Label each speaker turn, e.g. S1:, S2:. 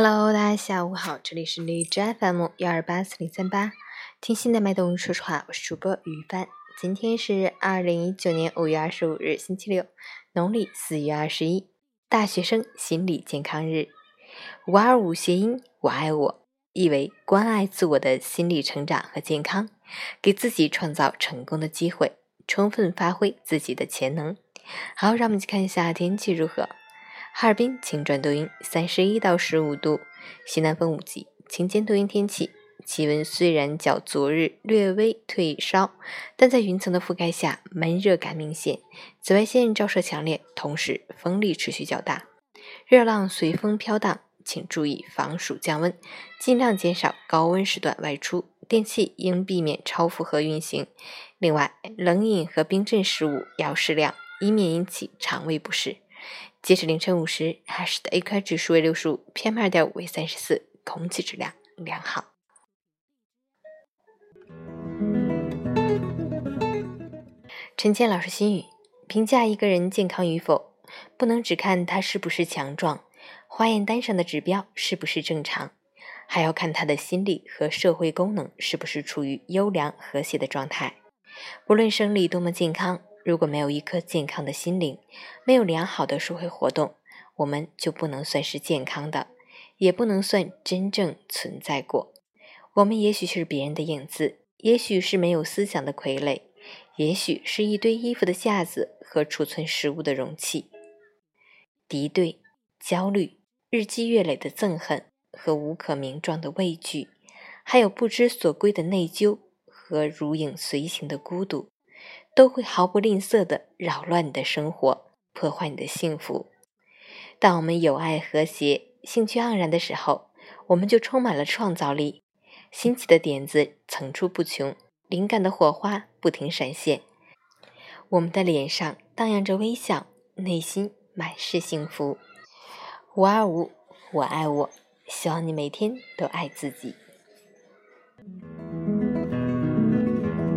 S1: Hello，大家下午好，这里是荔枝 FM 幺二八四零三八，听心的脉动说实话，我是主播于帆。今天是二零一九年五月二十五日，星期六，农历四月二十一，大学生心理健康日。五二五谐音“我爱我”，意为关爱自我的心理成长和健康，给自己创造成功的机会，充分发挥自己的潜能。好，让我们去看一下天气如何。哈尔滨晴转多云，三十一到十五度，西南风五级，晴间多云天气。气温虽然较昨日略微退烧，但在云层的覆盖下，闷热感明显，紫外线照射强烈，同时风力持续较大，热浪随风飘荡，请注意防暑降温，尽量减少高温时段外出，电器应避免超负荷运行。另外，冷饮和冰镇食物要适量，以免引起肠胃不适。截止凌晨五时，哈市的 AQI 指数为六十五，PM 二点五为三十四，空气质量良好。陈倩老师心语：评价一个人健康与否，不能只看他是不是强壮，化验单上的指标是不是正常，还要看他的心理和社会功能是不是处于优良和谐的状态。无论生理多么健康。如果没有一颗健康的心灵，没有良好的社会活动，我们就不能算是健康的，也不能算真正存在过。我们也许是别人的影子，也许是没有思想的傀儡，也许是一堆衣服的架子和储存食物的容器。敌对、焦虑、日积月累的憎恨和无可名状的畏惧，还有不知所归的内疚和如影随形的孤独。都会毫不吝啬地扰乱你的生活，破坏你的幸福。当我们有爱、和谐、兴趣盎然的时候，我们就充满了创造力，新奇的点子层出不穷，灵感的火花不停闪现。我们的脸上荡漾着微笑，内心满是幸福。五二五，我爱我，希望你每天都爱自己。